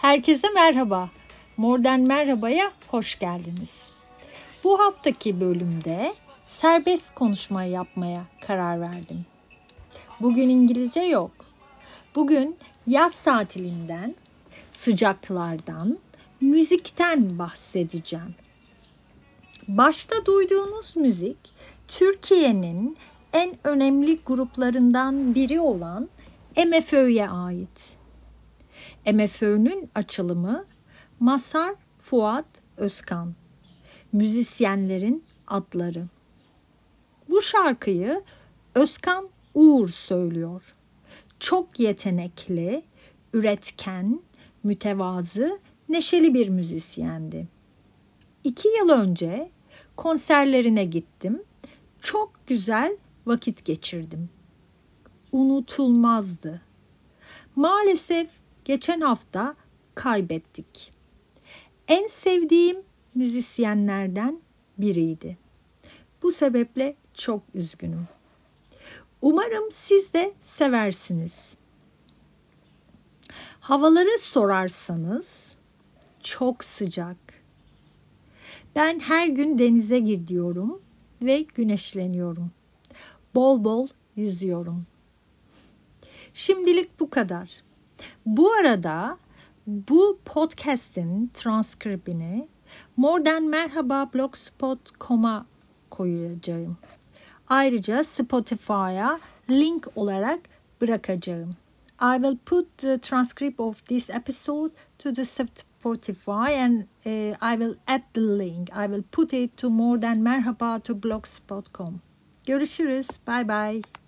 Herkese merhaba. Modern Merhaba'ya hoş geldiniz. Bu haftaki bölümde serbest konuşma yapmaya karar verdim. Bugün İngilizce yok. Bugün yaz tatilinden, sıcaklardan, müzikten bahsedeceğim. Başta duyduğunuz müzik Türkiye'nin en önemli gruplarından biri olan MFÖ'ye ait. MFÖ'nün açılımı Masar Fuat Özkan. Müzisyenlerin adları. Bu şarkıyı Özkan Uğur söylüyor. Çok yetenekli, üretken, mütevazı, neşeli bir müzisyendi. İki yıl önce konserlerine gittim. Çok güzel vakit geçirdim. Unutulmazdı. Maalesef geçen hafta kaybettik. En sevdiğim müzisyenlerden biriydi. Bu sebeple çok üzgünüm. Umarım siz de seversiniz. Havaları sorarsanız çok sıcak. Ben her gün denize gidiyorum ve güneşleniyorum. Bol bol yüzüyorum. Şimdilik bu kadar. Bu arada bu podcast'in transkribini More Merhaba blogspot.com'a koyacağım. Ayrıca Spotify'a link olarak bırakacağım. I will put the transcript of this episode to the Spotify and uh, I will add the link. I will put it to more than merhaba to blogspot.com. Görüşürüz. Bye bye.